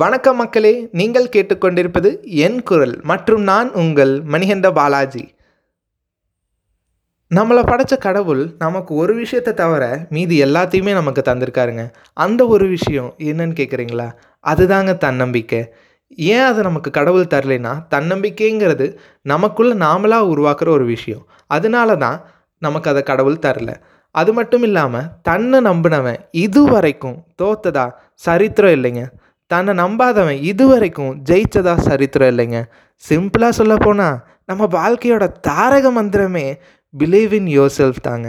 வணக்கம் மக்களே நீங்கள் கேட்டுக்கொண்டிருப்பது என் குரல் மற்றும் நான் உங்கள் மணிகண்ட பாலாஜி. நம்மளை படைச்ச கடவுள் நமக்கு ஒரு விஷயத்தை தவிர மீதி எல்லாத்தையுமே நமக்கு தந்திருக்காருங்க. அந்த ஒரு விஷயம் என்னன்னு கேட்குறீங்களா அதுதாங்க தன்னம்பிக்கை. ஏன் அதை நமக்கு கடவுள் தரலைன்னா தன்னம்பிக்கைங்கிறது நமக்குள்ளே நாமளாக உருவாக்குற ஒரு விஷயம். அதனால தான் நமக்கு அதை கடவுள் தரல. அது மட்டும் இல்லாமல் தன்னை நம்பினவன் இது வரைக்கும் தோத்ததா சரித்திரம் இல்லைங்க. தன்னை நம்பாதவன் இது வரைக்கும் ஜெயிச்சதா சரித்திரம் இல்லைங்க. சிம்பிளாக சொல்ல போனால் நம்ம வாழ்க்கையோட தாரக மந்திரமே பிலீவ் இன் யோர் செல்ஃப் தாங்க.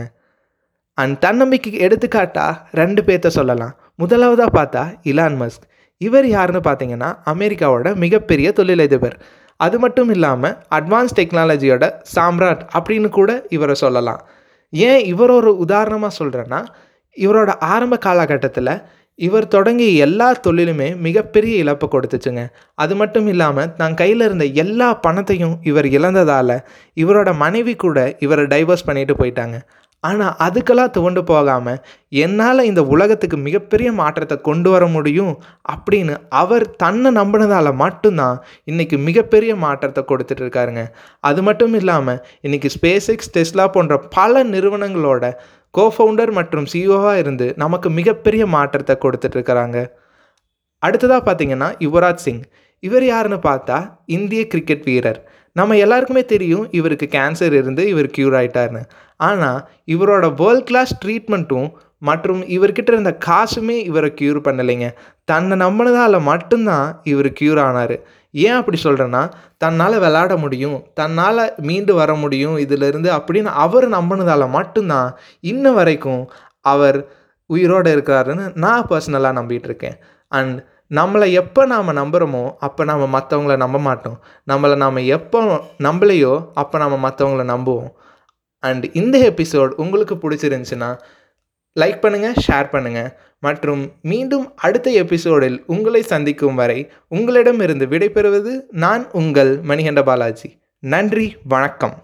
அண்ட் தன்னம்பிக்கைக்கு எடுத்துக்காட்டா ரெண்டு பேர்த்த சொல்லலாம். முதலாவதாக பார்த்தா இலான் மஸ்க் இவர் யாருன்னு பார்த்தீங்கன்னா அமெரிக்காவோட மிகப்பெரிய தொழிலதிபர். அது மட்டும் இல்லாமல் அட்வான்ஸ் டெக்னாலஜியோட சாம்ராட் அப்படின்னு கூட இவரை சொல்லலாம். ஏன் இவர் ஒரு உதாரணமாக சொல்கிறேன்னா இவரோட ஆரம்ப காலகட்டத்தில் இவர் தொடங்கிய எல்லா தொழிலுமே மிகப்பெரிய இழப்பை கொடுத்துச்சுங்க. அது மட்டும் இல்லாமல் தான் கையில் இருந்த எல்லா பணத்தையும் இவர் இழந்ததால் இவரோட மனைவி கூட இவரை டைவர்ஸ் பண்ணிட்டு போயிட்டாங்க. ஆனால் அதுக்கெல்லாம் துவண்டு போகாமல் என்னால் இந்த உலகத்துக்கு மிகப்பெரிய மாற்றத்தை கொண்டு வர முடியும் அப்படின்னு அவர் தன்னை நம்பினதால் மட்டும்தான் இன்றைக்கி மிகப்பெரிய மாற்றத்தை கொடுத்துட்டு இருக்காருங்க. அது மட்டும் இல்லாமல் இன்றைக்கி ஸ்பேஸ் எக்ஸ் டெஸ்லா போன்ற பல நிறுவனங்களோட கோஃபவுண்டர் மற்றும் சிஇஓவாக இருந்து நமக்கு மிகப்பெரிய மாற்றத்தை கொடுத்துட்டு இருக்கிறாங்க அடுத்ததாக பார்த்தீங்கன்னா யுவராஜ் சிங். இவர் யாருன்னு பார்த்தா இந்திய கிரிக்கெட் வீரர். நம்ம எல்லாருக்குமே தெரியும் இவருக்கு கேன்சர் இருந்து இவர் க்யூர் ஆகிட்டார்னு ஆனால் இவரோட வேர்ல்ட் கிளாஸ் ட்ரீட்மெண்ட்டும் மற்றும் இவர்கிட்ட இருந்த காசுமே இவரை க்யூர் பண்ணலைங்க. தன்னை நம்பினதால் மட்டும்தான் இவர் க்யூர் ஆனார். ஏன் அப்படி சொல்கிறேன்னா தன்னால் விளாட முடியும் தன்னால் மீண்டு வர முடியும் இதிலிருந்து அப்படின்னு அவர் நம்பினதால் மட்டும்தான் இன்ன வரைக்கும் அவர் உயிரோடு இருக்கிறாருன்னு நான் பர்சனலாக நம்பிகிட்ருக்கேன் இருக்கேன் அண்ட் நம்மளை எப்போ நாம் நம்புகிறோமோ அப்போ நாம் மற்றவங்கள நம்ப மாட்டோம். நம்மளை நாம் எப்போ நம்பலையோ அப்போ நாம் மற்றவங்கள நம்புவோம். அண்ட் இந்த எபிசோட் உங்களுக்கு பிடிச்சிருந்துச்சுன்னா லைக் பண்ணுங்கள் ஷேர் பண்ணுங்கள் மற்றும் மீண்டும் அடுத்த எபிசோடில் உங்களை சந்திக்கும் வரை உங்களிடமிருந்து விடைபெறுவது நான் உங்கள் மணிகண்ட பாலாஜி. நன்றி வணக்கம்.